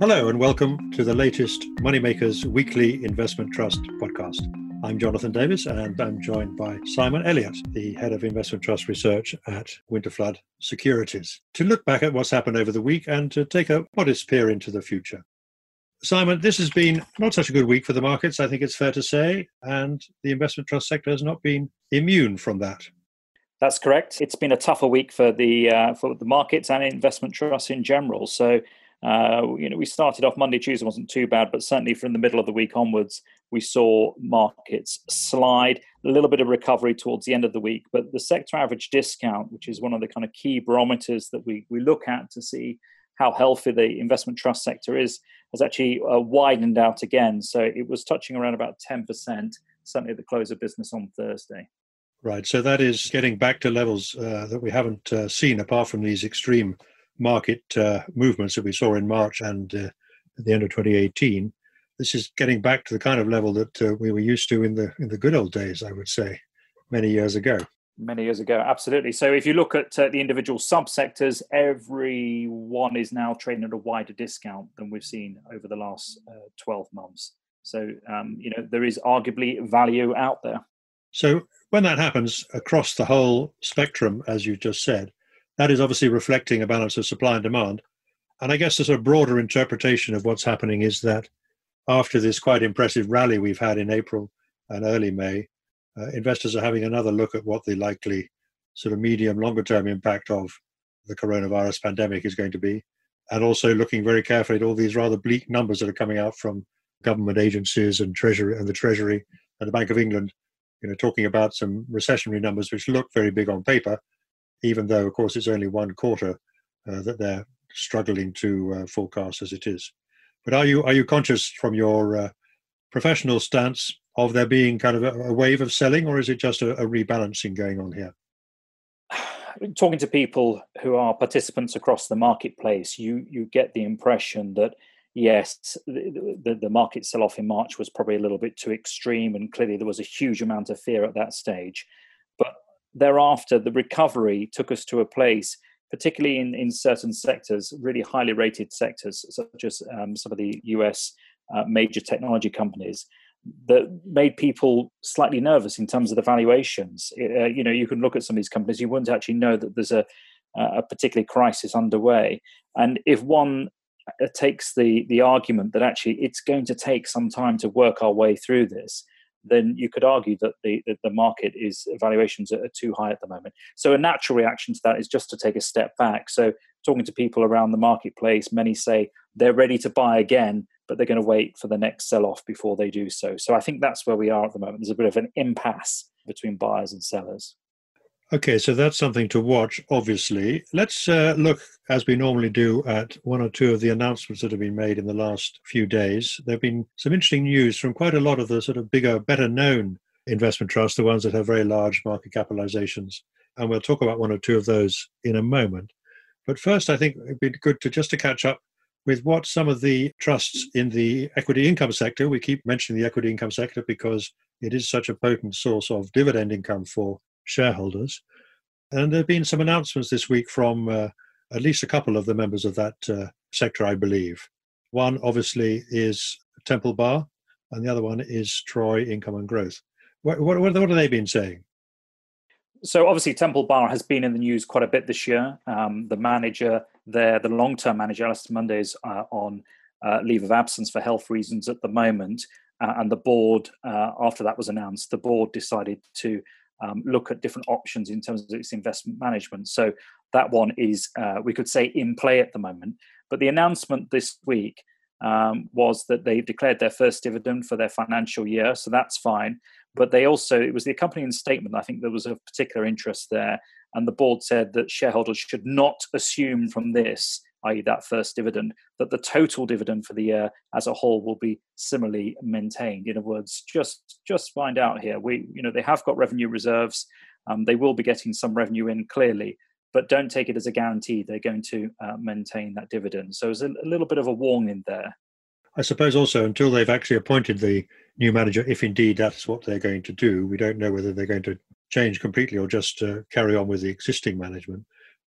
Hello, and welcome to the latest Moneymakers Weekly Investment Trust podcast. I'm Jonathan Davis, and I'm joined by Simon Elliott, the head of investment trust research at Winterflood Securities, to look back at what's happened over the week and to take a modest peer into the future. Simon, this has been not such a good week for the markets, I think it's fair to say, and the investment trust sector has not been immune from that. That's correct. It's been a tougher week for the uh, for the markets and investment trusts in general. So uh, you know, we started off Monday, Tuesday wasn't too bad, but certainly from the middle of the week onwards, we saw markets slide. A little bit of recovery towards the end of the week, but the sector average discount, which is one of the kind of key barometers that we we look at to see how healthy the investment trust sector is, has actually uh, widened out again. So it was touching around about ten percent, certainly at the close of business on Thursday. Right. So that is getting back to levels uh, that we haven't uh, seen apart from these extreme market uh, movements that we saw in March and uh, at the end of 2018, this is getting back to the kind of level that uh, we were used to in the in the good old days, I would say, many years ago. Many years ago, absolutely. So if you look at uh, the individual subsectors, every one is now trading at a wider discount than we've seen over the last uh, 12 months. So um, you know there is arguably value out there. So when that happens across the whole spectrum, as you just said, that is obviously reflecting a balance of supply and demand. And I guess the sort of broader interpretation of what's happening is that after this quite impressive rally we've had in April and early May, uh, investors are having another look at what the likely sort of medium longer term impact of the coronavirus pandemic is going to be, and also looking very carefully at all these rather bleak numbers that are coming out from government agencies and treasury and the Treasury and the Bank of England, you know, talking about some recessionary numbers which look very big on paper, even though, of course, it's only one quarter uh, that they're struggling to uh, forecast as it is. But are you are you conscious from your uh, professional stance of there being kind of a, a, wave of selling, or is it just a, a rebalancing going on here? Talking to people who are participants across the marketplace, you you get the impression that yes, the, the, the market sell off in March was probably a little bit too extreme, and clearly there was a huge amount of fear at that stage. Thereafter, the recovery took us to a place, particularly in, in certain sectors, really highly rated sectors, such as um, some of the US uh, major technology companies, that made people slightly nervous in terms of the valuations. Uh, you know, you can look at some of these companies, you wouldn't actually know that there's a, a particular crisis underway. And if one uh, takes the the argument that actually it's going to take some time to work our way through this, then you could argue that the, that the market is valuations are too high at the moment. So a natural reaction to that is just to take a step back. So talking to people around the marketplace, many say they're ready to buy again, but they're going to wait for the next sell off before they do so. So I think that's where we are at the moment. There's a bit of an impasse between buyers and sellers. Okay, so that's something to watch, obviously. Let's uh, look, as we normally do, at one or two of the announcements that have been made in the last few days. There have been some interesting news from quite a lot of the sort of bigger, better known investment trusts, the ones that have very large market capitalizations. And we'll talk about one or two of those in a moment. But first, I think it'd be good to just to catch up with what some of the trusts in the equity income sector, we keep mentioning the equity income sector because it is such a potent source of dividend income for shareholders. And there have been some announcements this week from uh, at least a couple of the members of that uh, sector, I believe. One, obviously, is Temple Bar, and the other one is Troy Income and Growth. What, what, what have they been saying? So, obviously, Temple Bar has been in the news quite a bit this year. Um, the manager there, the long term manager, Alastair Mundy, is uh, on uh, leave of absence for health reasons at the moment. Uh, and the board, uh, after that was announced, the board decided to um, look at different options in terms of its investment management. So that one is, uh, we could say, in play at the moment. But the announcement this week um, was that they declared their first dividend for their financial year, so that's fine. But they also, it was the accompanying statement, I think there was a particular interest there. And the board said that shareholders should not assume from this i.e., that first dividend, that the total dividend for the year as a whole will be similarly maintained. In other words, just just find out here. We, you know, they have got revenue reserves. Um, they will be getting some revenue in clearly, but don't take it as a guarantee they're going to uh, maintain that dividend. So there's a, a little bit of a warning there. I suppose also until they've actually appointed the new manager, if indeed that's what they're going to do, we don't know whether they're going to change completely or just uh, carry on with the existing management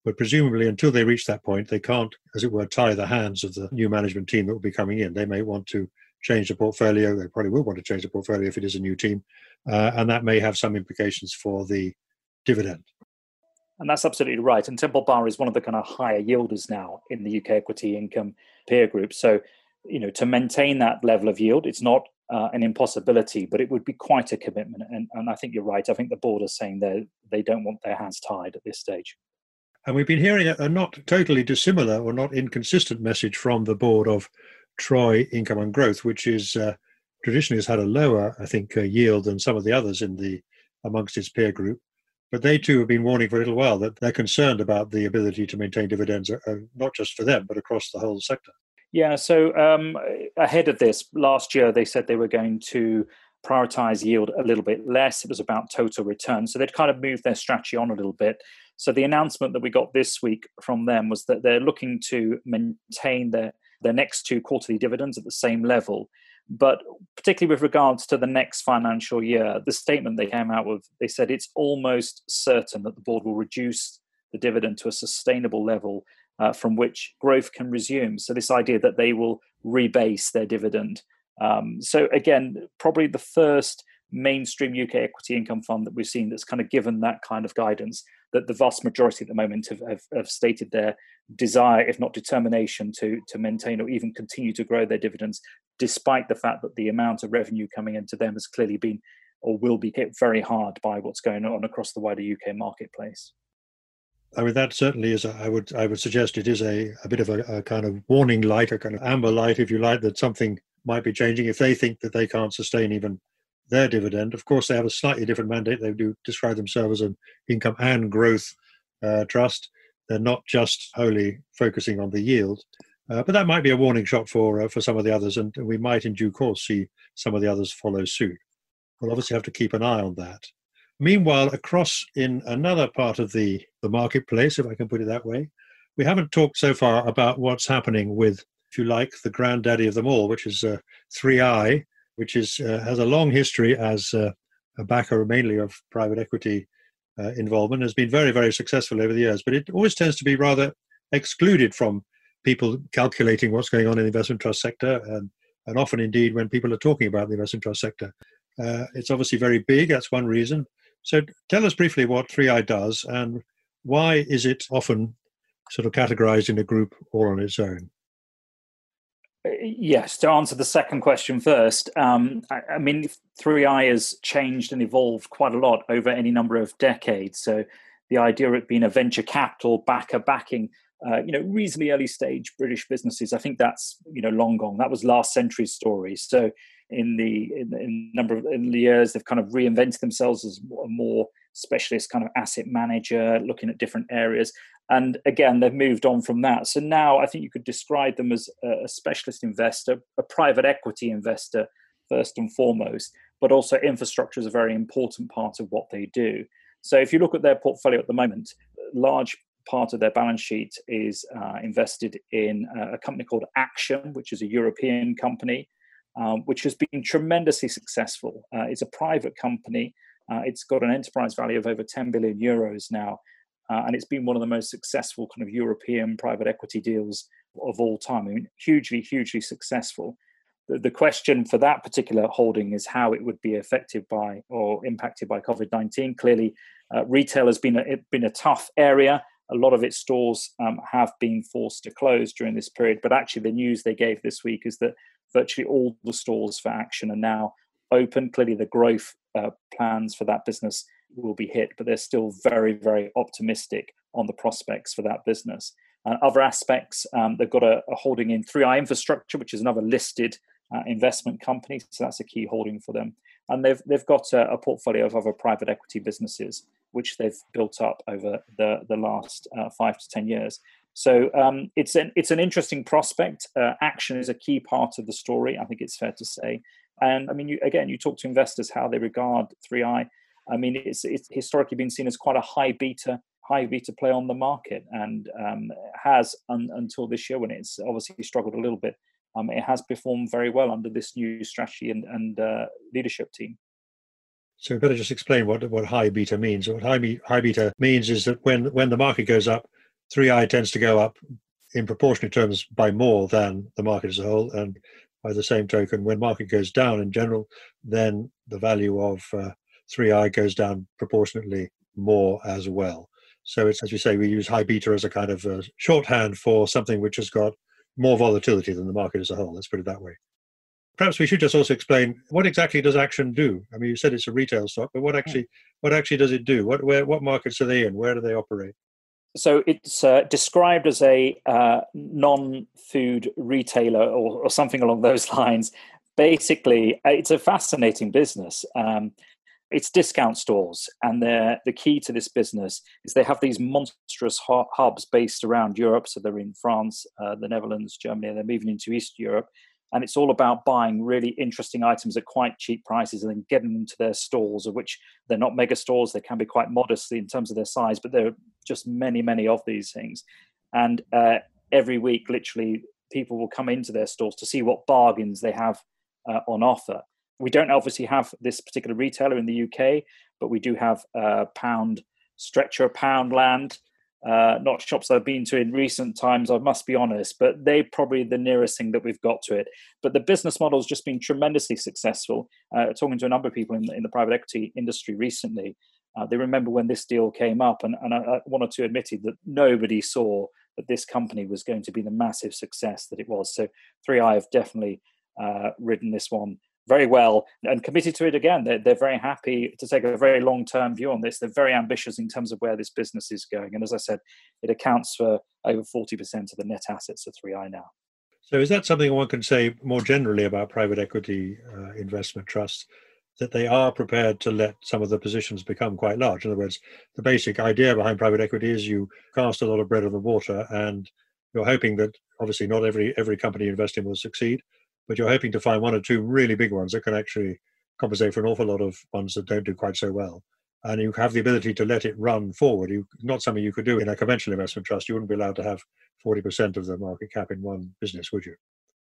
But presumably, until they reach that point, they can't, as it were, tie the hands of the new management team that will be coming in. They may want to change the portfolio. They probably will want to change the portfolio if it is a new team. Uh, and that may have some implications for the dividend. And that's absolutely right. And Temple Bar is one of the kind of higher yielders now in the UK equity income peer group. So, you know, to maintain that level of yield, it's not uh, an impossibility, but it would be quite a commitment. And, and I think you're right. I think the board is saying they they don't want their hands tied at this stage. And we've been hearing a, not totally dissimilar or not inconsistent message from the board of Troy Income and Growth, which is uh, traditionally has had a lower, I think, uh, yield than some of the others in the amongst its peer group. But they too have been warning for a little while that they're concerned about the ability to maintain dividends, uh, not just for them, but across the whole sector. Yeah, so um, ahead of this, last year they said they were going to prioritize yield a little bit less. It was about total return. So they'd kind of moved their strategy on a little bit. So the announcement that we got this week from them was that they're looking to maintain their, their next two quarterly dividends at the same level. But particularly with regards to the next financial year, the statement they came out with, they said it's almost certain that the board will reduce the dividend to a sustainable level uh, from which growth can resume. So, this idea that they will rebase their dividend. Um, so, again, probably the first mainstream UK equity income fund that we've seen that's kind of given that kind of guidance that the vast majority at the moment have, have, have, stated their desire, if not determination, to, to maintain or even continue to grow their dividends, despite the fact that the amount of revenue coming into them has clearly been or will be hit very hard by what's going on across the wider UK marketplace. I mean, that certainly is. A, I would I would suggest it is a, a bit of a, a kind of warning light, a kind of amber light, if you like, that something might be changing if they think that they can't sustain even their dividend. Of course, they have a slightly different mandate. They do describe themselves as an income and growth uh, trust. They're not just wholly focusing on the yield, uh, but that might be a warning shot for uh, for some of the others, and we might, in due course, see some of the others follow suit. We'll obviously have to keep an eye on that. Meanwhile, across in another part of the, the marketplace, if I can put it that way, we haven't talked so far about what's happening with, you like, the granddaddy of them all, which is uh, 3i, which is uh, has a long history as uh, a backer mainly of private equity uh, involvement, has been very, very successful over the years, but it always tends to be rather excluded from people calculating what's going on in the investment trust sector, and, and often indeed when people are talking about the investment trust sector. Uh, it's obviously very big, that's one reason, so tell us briefly what 3i does and why is it often sort of categorized in a group or on its own? Yes, to answer the second question first, um, I, I, mean, 3i has changed and evolved quite a lot over any number of decades. So the idea of being a venture capital backer backing, uh, you know, reasonably early stage British businesses, I think that's, you know, long gone. That was last century's story. So in the in, in number of in the years they've kind of reinvented themselves as a more specialist kind of asset manager looking at different areas and again they've moved on from that so now i think you could describe them as a specialist investor a private equity investor first and foremost but also infrastructure is a very important part of what they do so if you look at their portfolio at the moment a large part of their balance sheet is uh, invested in a company called action which is a european company um, which has been tremendously successful. Uh, it's a private company. Uh, it's got an enterprise value of over 10 billion euros now, uh, and it's been one of the most successful kind of European private equity deals of all time. I mean, hugely, hugely successful. The, the question for that particular holding is how it would be affected by or impacted by COVID 19. Clearly, uh, retail has been a, been a tough area. A lot of its stores um, have been forced to close during this period, but actually, the news they gave this week is that virtually all the stores for Action are now open. Clearly, the growth uh, plans for that business will be hit, but they're still very, very optimistic on the prospects for that business. Uh, other aspects, um, they've got a, a, holding in 3i Infrastructure, which is another listed uh, investment company, so that's a key holding for them. And they've they've got a, a, portfolio of other private equity businesses which they've built up over the the last uh, five to ten years. So um, it's an it's an interesting prospect. Uh, action is a key part of the story. I think it's fair to say. And I mean, you, again, you talk to investors how they regard 3i. I mean, it's it's historically been seen as quite a high beta high beta play on the market, and um, has un, until this year when it's obviously struggled a little bit. Um, it has performed very well under this new strategy and, and uh, leadership team. So we better just explain what what high beta means. What high, high beta means is that when when the market goes up, 3i tends to go up in proportionate terms by more than the market as a whole. And by the same token, when market goes down in general, then the value of uh, 3i goes down proportionately more as well. So it's, as we say, we use high beta as a kind of a shorthand for something which has got more volatility than the market as a whole. Let's put it that way. Perhaps we should just also explain what exactly does Action do? I mean, you said it's a retail stock, but what actually what actually does it do? What where what markets are they in? Where do they operate? So it's uh, described as a uh, non-food retailer or, or, something along those lines. Basically, uh, it's a fascinating business. Um, it's discount stores, and the key to this business is they have these monstrous hubs based around Europe. So they're in France, uh, the Netherlands, Germany, and they're moving into East Europe and it's all about buying really interesting items at quite cheap prices and then getting them to their stores of which they're not mega stores they can be quite modest in terms of their size but there are just many many of these things. And uh, every week literally people will come into their stores to see what bargains they have uh, on offer. We don't obviously have this particular retailer in the uk but we do have uh, pound stretcher poundland uh, not shops I've been to in recent times, I must be honest, but they're probably the nearest thing that we've got to it. But the business model has just been tremendously successful. Uh, talking to a number of people in the, in the private equity industry recently, uh, they remember when this deal came up, and, and I, one or two admitted that nobody saw that this company was going to be the massive success that it was. So 3i have definitely uh, ridden this one very well and committed to it again. They're, they're very happy to take a very long term view on this. They're very ambitious in terms of where this business is going. And as I said, it accounts for over 40% of the net assets of 3i now. So, is that something one can say more generally about private equity uh, investment trusts? That they are prepared to let some of the positions become quite large. In other words, the basic idea behind private equity is you cast a lot of bread on the water, and you're hoping that obviously not every every company you invest in will succeed, but you're hoping to find one or two really big ones that can actually compensate for an awful lot of ones that don't do quite so well. And you have the ability to let it run forward. You, not something you could do in a conventional investment trust. You wouldn't be allowed to have 40% of the market cap in one business, would you?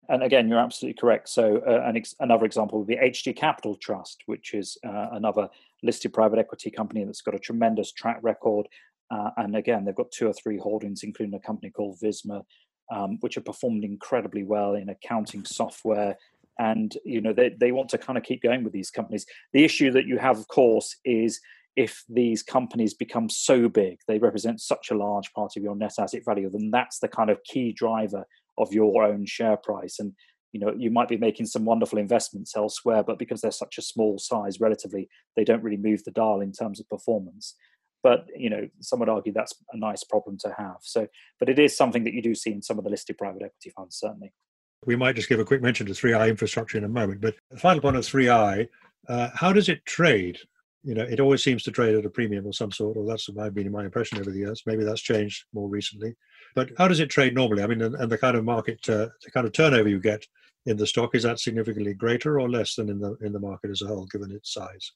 And again, you're absolutely correct. So, uh, an ex- another example would be HG Capital Trust, which is uh, another listed private equity company that's got a tremendous track record. Uh, and again, they've got two or three holdings, including a company called Visma, um, which have performed incredibly well in accounting software. And you know they, they want to kind of keep going with these companies. The issue that you have of course is if these companies become so big they represent such a large part of your net asset value then that's the kind of key driver of your own share price. And you know you might be making some wonderful investments elsewhere but because they're such a small size relatively they don't really move the dial in terms of performance but you know some would argue that's a nice problem to have. So but it is something that you do see in some of the listed private equity funds certainly. We might just give a quick mention to 3i infrastructure in a moment but the final point of 3i uh, how does it trade? You know it always seems to trade at a premium of some sort or that's been my impression over the years. Maybe that's changed more recently. But how does it trade normally? I mean and, and the kind of market uh, the kind of turnover you get in the stock is that significantly greater or less than in the in the market as a whole given its size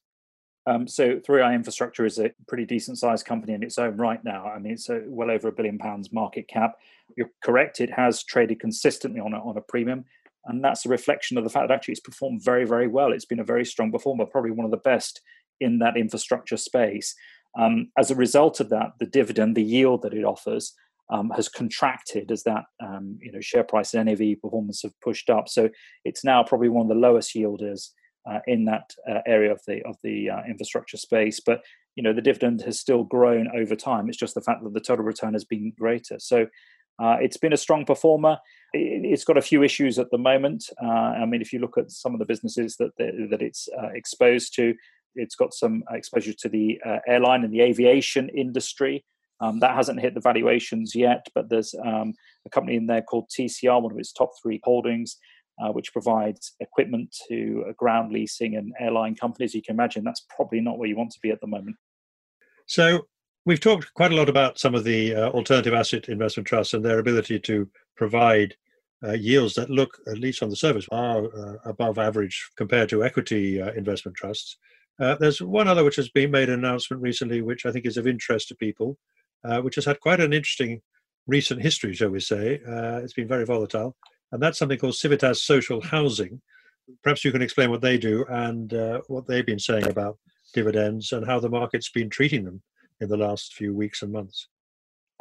um, so 3i Infrastructure is a pretty decent sized company in its own right now. I mean, it's a, well over a billion pounds market cap. You're correct; it has traded consistently on a, on a premium, and that's a reflection of the fact that actually it's performed very, very well. It's been a very strong performer, probably one of the best in that infrastructure space. Um, as a result of that, the dividend, the yield that it offers, um, has contracted as that um, you know share price and NAV performance have pushed up. So it's now probably one of the lowest yielders uh, in that uh, area of the of the uh, infrastructure space. But you know the dividend has still grown over time. It's just the fact that the total return has been greater. So uh, it's been a strong performer. It, has got a few issues at the moment. Uh, I mean, if you look at some of the businesses that that it's uh, exposed to, it's got some exposure to the airline and the aviation industry. Um, that hasn't hit the valuations yet, but there's um, a company in there called TCR, one of its top three holdings, uh, which provides equipment to uh, ground leasing and airline companies. You can imagine that's probably not where you want to be at the moment. So, we've talked quite a lot about some of the uh, alternative asset investment trusts and their ability to provide uh, yields that look, at least on the surface, are uh, above average compared to equity uh, investment trusts. there's one other which has been made an announcement recently, which I think is of interest to people, which has had quite an interesting recent history, shall we say. it's been very volatile and that's something called Civitas Social Housing. Perhaps you can explain what they do and uh, what they've been saying about dividends and how the market's been treating them in the last few weeks and months.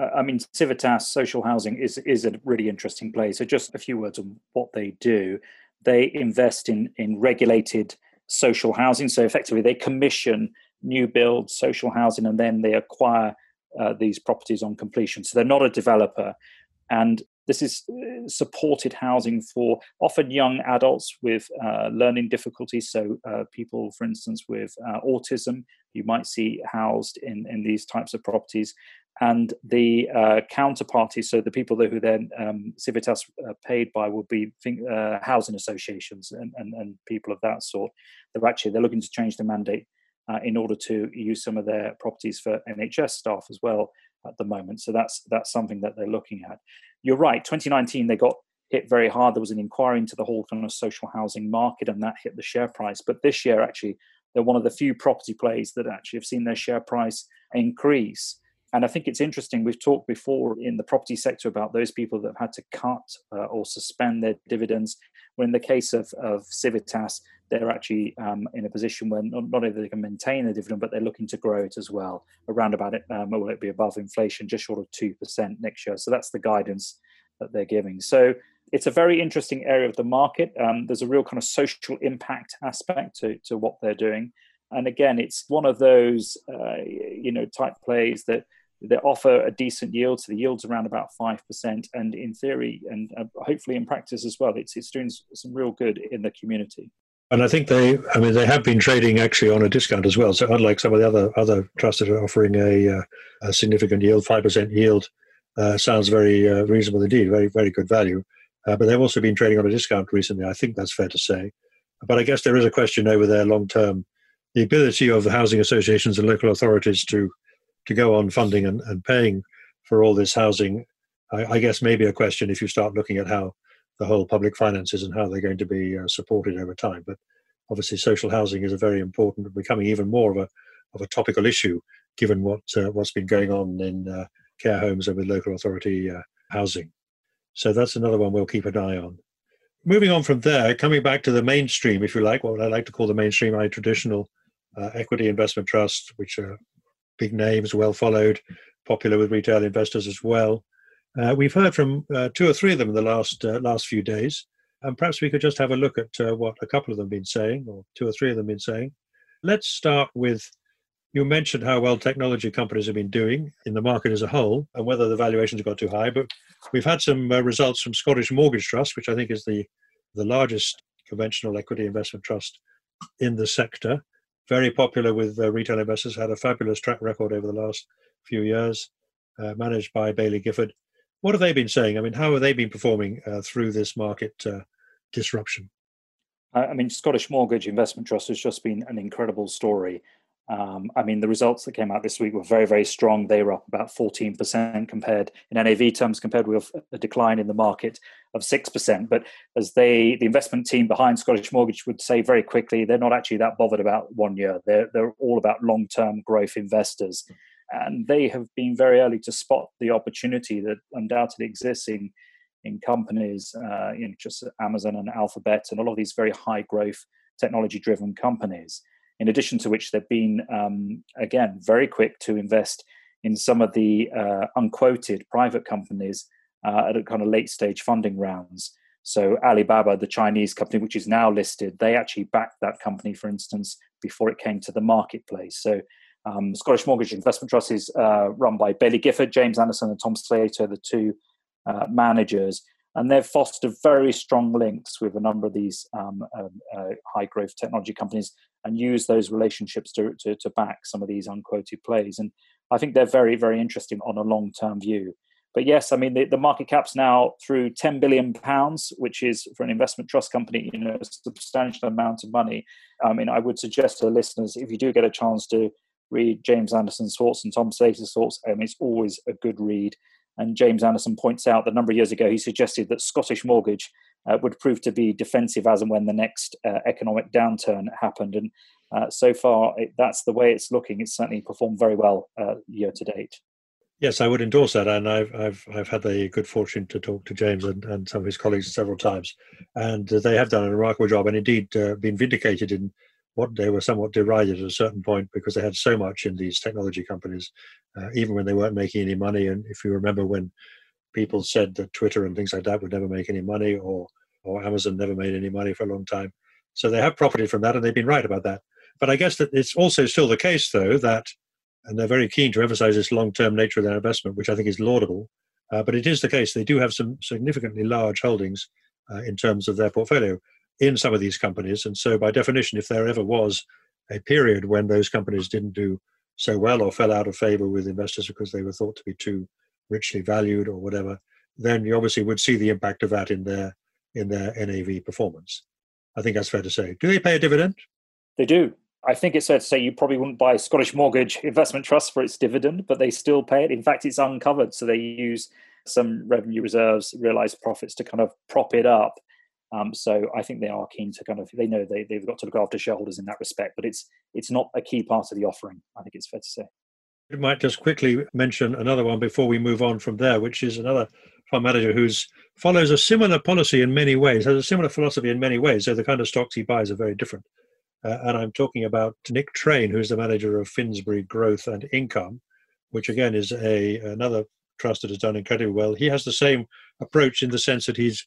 I mean, Civitas social housing is is a really interesting place. So, just a few words on what they do. They invest in in regulated social housing. So, effectively, they commission new build social housing, and then they acquire uh, these properties on completion. So, they're not a developer, and this is uh, supported housing for often young adults with uh, learning difficulties. So, uh, people, for instance, with uh, autism, you might see housed in, in these types of properties and the uh, counterparties, so the people who then um, Civitas uh, paid by, will be uh, housing associations and, and, and, people of that sort. They're actually they're looking to change the mandate uh, in order to use some of their properties for NHS staff as well at the moment. So that's that's something that they're looking at. You're right. 2019 they got hit very hard. There was an inquiry into the whole kind of social housing market, and that hit the share price. But this year, actually, they're one of the few property plays that actually have seen their share price increase. And I think it's interesting. We've talked before in the property sector about those people that have had to cut uh, or suspend their dividends. When in the case of, of Civitas, they're actually um, in a position where not, not, only they can maintain the dividend, but they're looking to grow it as well, around about it, um, will it be above inflation, just short of 2% next year. So that's the guidance that they're giving. So it's a very interesting area of the market. Um, there's a real kind of social impact aspect to, to what they're doing. And again, it's one of those, uh, you know, type plays that they offer a decent yield. So the yield's around about 5%. And in theory, and uh, hopefully in practice as well, it's, it's doing some real good in the community. And I think they, I mean, they have been trading actually on a discount as well. So unlike some of the other other trusts that are offering a, uh, a significant yield, five percent yield, uh, sounds very uh, reasonable indeed, very very good value. Uh, but they've also been trading on a discount recently. I think that's fair to say. But I guess there is a question over their long term, the ability of the housing associations and local authorities to to go on funding and, and paying for all this housing, I, I, guess maybe a question if you start looking at how the whole public finances and how they're going to be uh, supported over time. But obviously, social housing is a very important, becoming even more of a of a topical issue given what uh, what's been going on in uh, care homes and with local authority uh, housing. So that's another one we'll keep an eye on. Moving on from there, coming back to the mainstream, if you like, what I like to call the mainstream, I traditional uh, equity investment trust, which are big names, well followed, popular with retail investors as well. Uh, we've heard from uh, two or three of them in the last uh, last few days, and perhaps we could just have a look at uh, what a couple of them have been saying, or two or three of them have been saying. Let's start with you mentioned how well technology companies have been doing in the market as a whole, and whether the valuations got too high. But we've had some uh, results from Scottish Mortgage Trust, which I think is the the largest conventional equity investment trust in the sector very popular with uh, retail investors, had a fabulous track record over the last few years, uh, managed by Baillie Gifford. What have they been saying? I mean, how have they been performing uh, through this market uh, disruption? I mean, Scottish Mortgage Investment Trust has just been an incredible story. Um, I mean, the results that came out this week were very, very strong. They were up about 14% compared in NAV terms, compared with a decline in the market of 6%. But as they, the investment team behind Scottish Mortgage would say very quickly, they're not actually that bothered about one year. They're, they're all about long term growth investors. And they have been very early to spot the opportunity that undoubtedly exists in, in companies, uh, you know, just Amazon and Alphabet and all of these very high growth technology driven companies in addition to which they've been, um, again, very quick to invest in some of the uh, unquoted private companies uh, at a kind of late stage funding rounds. So Alibaba, the Chinese company, which is now listed, they actually backed that company, for instance, before it came to the marketplace. So um, Scottish Mortgage Investment Trust is uh, run by Baillie Gifford, James Anderson, and Tom Slater, the two uh, managers and they've fostered very strong links with a number of these um, um, uh, high growth technology companies and use those relationships to, to, to, back some of these unquoted plays. And I think they're very, very interesting on a long term view. But yes, I mean, the, the, market cap's now through 10 billion pounds, which is for an investment trust company, you know, a substantial amount of money. I mean, I would suggest to listeners, if you do get a chance to read James Anderson's thoughts and Tom Slater's thoughts, I mean, it's always a good read. And James Anderson points out that a number of years ago he suggested that Scottish Mortgage uh, would prove to be defensive as and when the next uh, economic downturn happened. And uh, so far, it, that's the way it's looking. It's certainly performed very well uh, year to date. Yes, I would endorse that, and I've I've I've had the good fortune to talk to James and, and some of his colleagues several times, and uh, they have done a remarkable job, and indeed uh, been vindicated in what they were somewhat derided at a certain point because they had so much in these technology companies, uh, even when they weren't making any money. And if you remember when people said that Twitter and things like that would never make any money, or or Amazon never made any money for a long time, so they have profited from that, and they've been right about that. But I guess that it's also still the case, though, that and they're very keen to emphasize this long-term nature of their investment, which I think is laudable. Uh, but it is the case they do have some significantly large holdings uh, in terms of their portfolio in some of these companies. And so, by definition, if there ever was a period when those companies didn't do so well or fell out of favor with investors because they were thought to be too richly valued or whatever, then you obviously would see the impact of that in their in their NAV performance. I think that's fair to say. Do they pay a dividend? They do. I think it's fair to say you probably wouldn't buy Scottish Mortgage Investment Trust for its dividend, but they still pay it. In fact, it's uncovered, so they use some revenue reserves, realized profits to kind of prop it up. Um, so I think they are keen to kind of they know they they've got to look after shareholders in that respect, but it's it's not a key part of the offering. I think it's fair to say. I might just quickly mention another one before we move on from there, which is another fund manager who's follows a similar policy in many ways, has a similar philosophy in many ways. So the kind of stocks he buys are very different. Uh, and I'm talking about Nick Train, who's the manager of Finsbury Growth and Income, which again is a another trust that has done incredibly well. He has the same approach in the sense that he's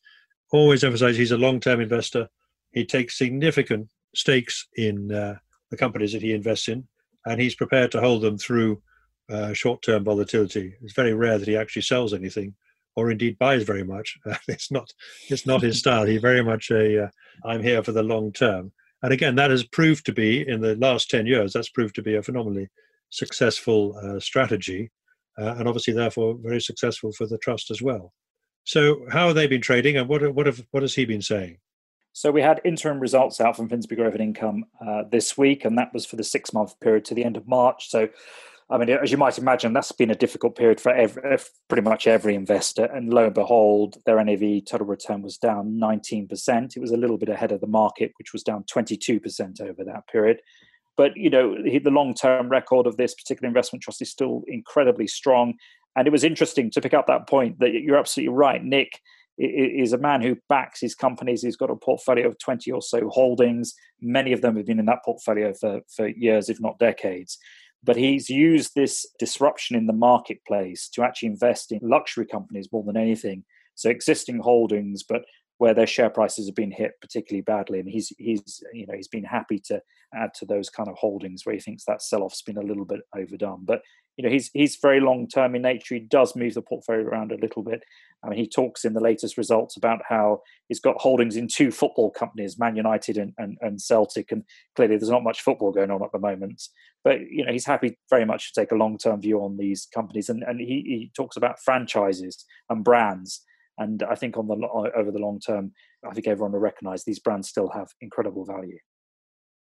always emphasized he's a long-term investor. He takes significant stakes in uh, the companies that he invests in, and he's prepared to hold them through uh, short-term volatility. It's very rare that he actually sells anything, or indeed buys very much. it's not it's not his style. He's very much a uh, I'm here for the long term. And again, that has proved to be, in the last 10 years, that's proved to be a phenomenally successful uh, strategy, uh, and obviously, therefore, very successful for the trust as well. So, how have they been trading, and what, what, have, what has he been saying? So, we had interim results out from Finsbury Growth and Income uh, this week, and that was for the six month period to the end of March. So, I mean, as you might imagine, that's been a difficult period for every, pretty much every investor. And lo and behold, their NAV total return was down 19%. It was a little bit ahead of the market, which was down 22% over that period. But you know, the long-term record of this particular investment trust is still incredibly strong. And it was interesting to pick up that point that you're absolutely right. Nick is a man who backs his companies. He's got a portfolio of 20 or so holdings. Many of them have been in that portfolio for, for years, if not decades. But he's used this disruption in the marketplace to actually invest in luxury companies more than anything. So existing holdings, but where their share prices have been hit particularly badly, and he's he's you know he's been happy to add to those kind of holdings where he thinks that sell-off's been a little bit overdone. But you know he's he's very long term in nature. He does move the portfolio around a little bit. I mean, he talks in the latest results about how he's got holdings in two football companies, Man United and, and, and Celtic, and clearly there's not much football going on at the moment. But you know he's happy very much to take a long term view on these companies, and and he, he talks about franchises and brands and I think on the over the long term, I think everyone will recognise these brands still have incredible value.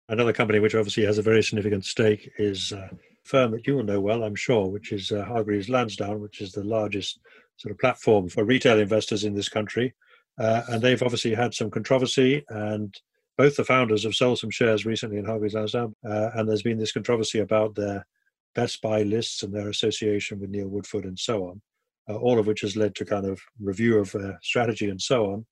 Another company which obviously has a very significant stake is a firm that you will know well, I'm sure, which is uh, Hargreaves Lansdown, which is the largest sort of platform for retail investors in this country. Uh, and they've obviously had some controversy, and both the founders have sold some shares recently in Hargreaves Lansdown. Uh, and there's been this controversy about their best buy lists and their association with Neil Woodford and so on uh, all of which has led to kind of review of strategy and so on.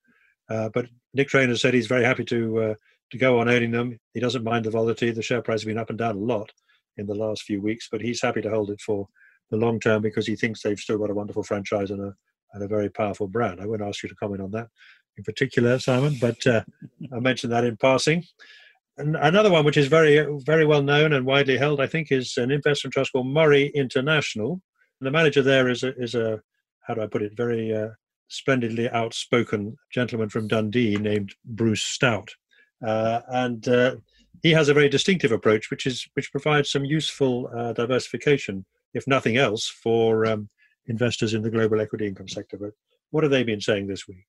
Uh, but Nick Trainer said he's very happy to uh, to go on owning them. He doesn't mind the volatility. The share price has been up and down a lot in the last few weeks, but he's happy to hold it for the long term because he thinks they've still got a wonderful franchise and a and a very powerful brand. I won't ask you to comment on that in particular, Simon, but uh, I mentioned that in passing. And another one, which is very very well known and widely held, I think, is an investment trust called Murray International, And the manager there is a, is a how do I put it, very uh, splendidly outspoken gentleman from Dundee named Bruce Stout. Uh, and uh, he has a very distinctive approach, which is which provides some useful uh, diversification, if nothing else, for um, investors in the global equity income sector. But what have they been saying this week?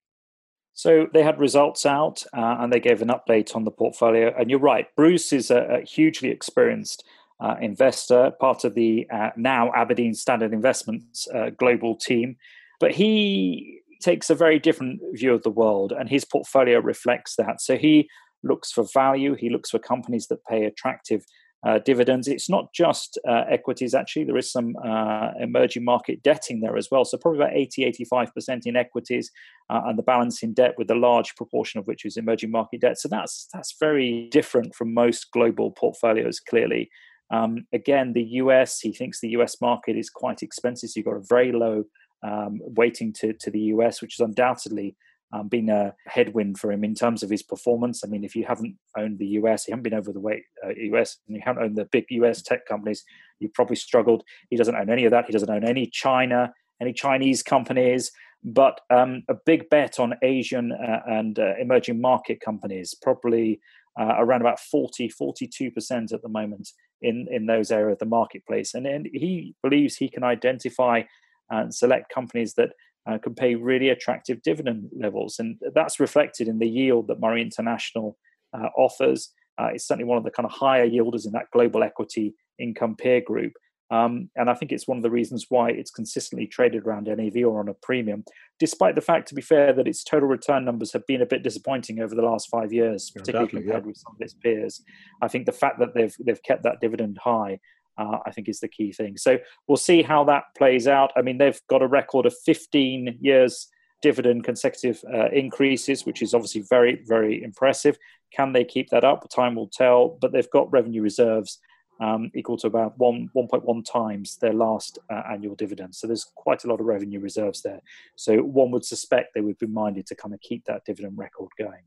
So they had results out, uh, and they gave an update on the portfolio. And you're right, Bruce is a, a hugely experienced uh, investor, part of the uh, now Aberdeen Standard Investments uh, global team. But he takes a very different view of the world, and his portfolio reflects that. So he looks for value, he looks for companies that pay attractive uh, dividends. It's not just uh, equities, actually. There is some uh, emerging market debt in there as well. So, probably about 80, 85% in equities uh, and the balance in debt, with a large proportion of which is emerging market debt. So, that's, that's very different from most global portfolios, clearly. Um, again, the US, he thinks the US market is quite expensive. So, you've got a very low um, weighting to, to the US, which is undoubtedly um, been a headwind for him in terms of his performance. I mean, if you haven't owned the US, you haven't been over the weight uh, US, and you haven't owned the big US tech companies, you've probably struggled. He doesn't own any of that. He doesn't own any China, any Chinese companies, but um, a big bet on Asian uh, and uh, emerging market companies, probably uh, around about 40, 42% at the moment in, in those areas of the marketplace. And, and he believes he can identify and select companies that uh, can pay really attractive dividend levels. And that's reflected in the yield that Murray International uh, offers. Uh, it's certainly one of the kind of higher yielders in that global equity income peer group. Um, and I think it's one of the reasons why it's consistently traded around NAV or on a premium, despite the fact, to be fair, that its total return numbers have been a bit disappointing over the last five years, particularly compared yeah. with some of its peers. I think the fact that they've they've kept that dividend high uh, I think is the key thing. So we'll see how that plays out. I mean, they've got a record of 15 years dividend consecutive uh, increases, which is obviously very, very impressive. Can they keep that up? Time will tell. But they've got revenue reserves um, equal to about one 1.1 times their last uh, annual dividend. So there's quite a lot of revenue reserves there. So one would suspect they would be minded to kind of keep that dividend record going.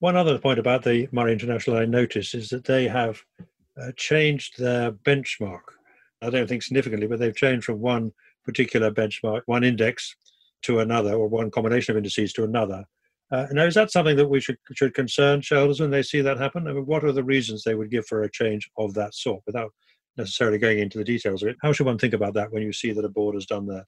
One other point about the Murray International I noticed is that they have uh, changed their benchmark. I don't think significantly, but they've changed from one particular benchmark, one index to another, or one combination of indices to another. Uh, now, is that something that we should should concern shareholders when they see that happen? I mean, what are the reasons they would give for a change of that sort, without necessarily going into the details of it? How should one think about that when you see that a board has done that?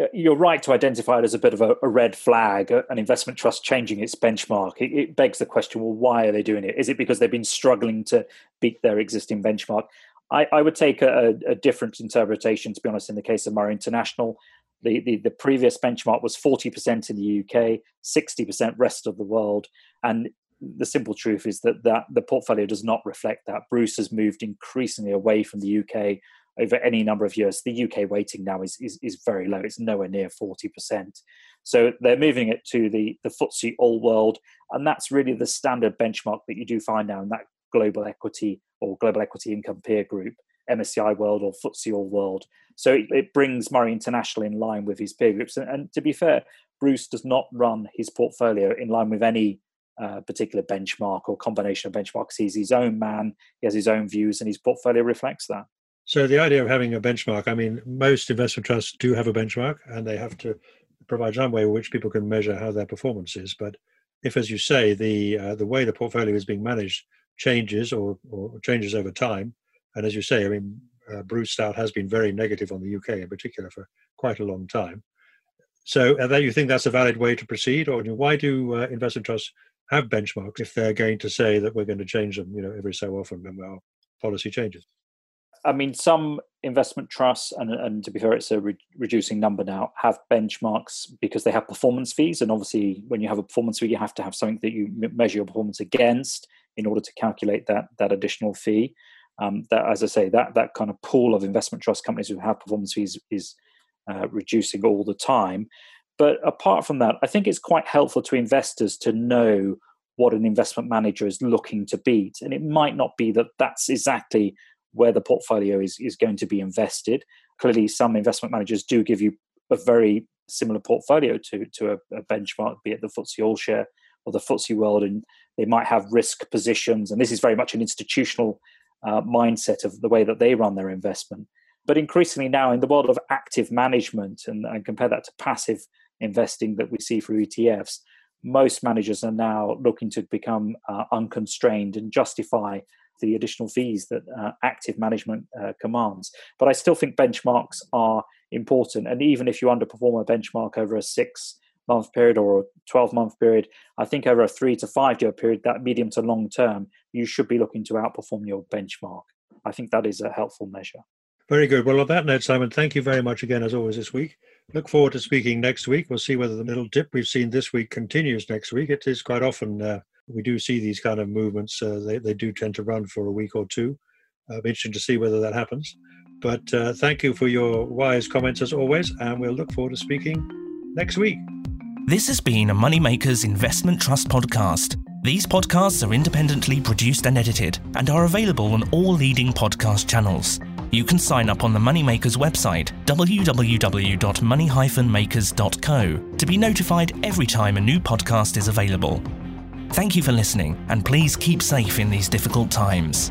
Uh, you're right to identify it as a bit of a, a red flag, uh, an investment trust changing its benchmark. It, it, begs the question: Well, why are they doing it? Is it because they've been struggling to beat their existing benchmark? I, I would take a, a, different interpretation, to be honest. In the case of Murray International, the, the, the previous benchmark was 40% in the UK, 60% rest of the world, and the simple truth is that, that the portfolio does not reflect that. Bruce has moved increasingly away from the UK over any number of years. The UK weighting now is, is, is very low. It's nowhere near 40%. So they're moving it to the, the FTSE All World. And that's really the standard benchmark that you do find now in that global equity or global equity income peer group, MSCI World or FTSE All World. So it, it brings Murray International in line with his peer groups. And, and, to be fair, Bruce does not run his portfolio in line with any uh, particular benchmark or combination of benchmarks. He's his own man, he has his own views, and his portfolio reflects that. So the idea of having a benchmark, I mean, most investment trusts do have a benchmark and they have to provide some way in which people can measure how their performance is. But if, as you say, the uh, the way the portfolio is being managed changes or, or changes over time, and as you say, I mean, uh, Bruce Stout has been very negative on the UK in particular for quite a long time. So, uh, that you think that's a valid way to proceed, or why do uh, investment trusts have benchmarks if they're going to say that we're going to change them, you know, every so often when our policy changes? I mean, some investment trusts, and, and to be fair, it's a re- reducing number now, have benchmarks because they have performance fees. And obviously, when you have a performance fee, you have to have something that you measure your performance against in order to calculate that that additional fee. Um, that, as I say, that that kind of pool of investment trust companies who have performance fees is uh, reducing all the time. But apart from that, I think it's quite helpful to investors to know what an investment manager is looking to beat, and it might not be that that's exactly where the portfolio is, is going to be invested. Clearly, some investment managers do give you a very similar portfolio to, to a, a benchmark, be it the FTSE All Share or the FTSE World, and they might have risk positions. And this is very much an institutional uh, mindset of the way that they run their investment. But increasingly now, in the world of active management, and, and compare that to passive investing that we see through ETFs, most managers are now looking to become uh, unconstrained and justify the additional fees that uh, active management uh, commands. But I still think benchmarks are important. And even if you underperform a benchmark over a six month period or a 12 month period, I think over a three to five year period, that medium to long term, you should be looking to outperform your benchmark. I think that is a helpful measure. Very good. Well, on that note, Simon, thank you very much again, as always, this week. Look forward to speaking next week. We'll see whether the little dip we've seen this week continues next week. It is quite often uh, we do see these kind of movements. Uh, they, they do tend to run for a week or two. be interesting to see whether that happens. But uh, thank you for your wise comments as always, and we'll look forward to speaking next week. This has been a Moneymakers Investment Trust podcast. These podcasts are independently produced and edited and are available on all leading podcast channels. You can sign up on the Moneymakers website, www.money-makers.co, to be notified every time a new podcast is available. Thank you for listening, and please keep safe in these difficult times.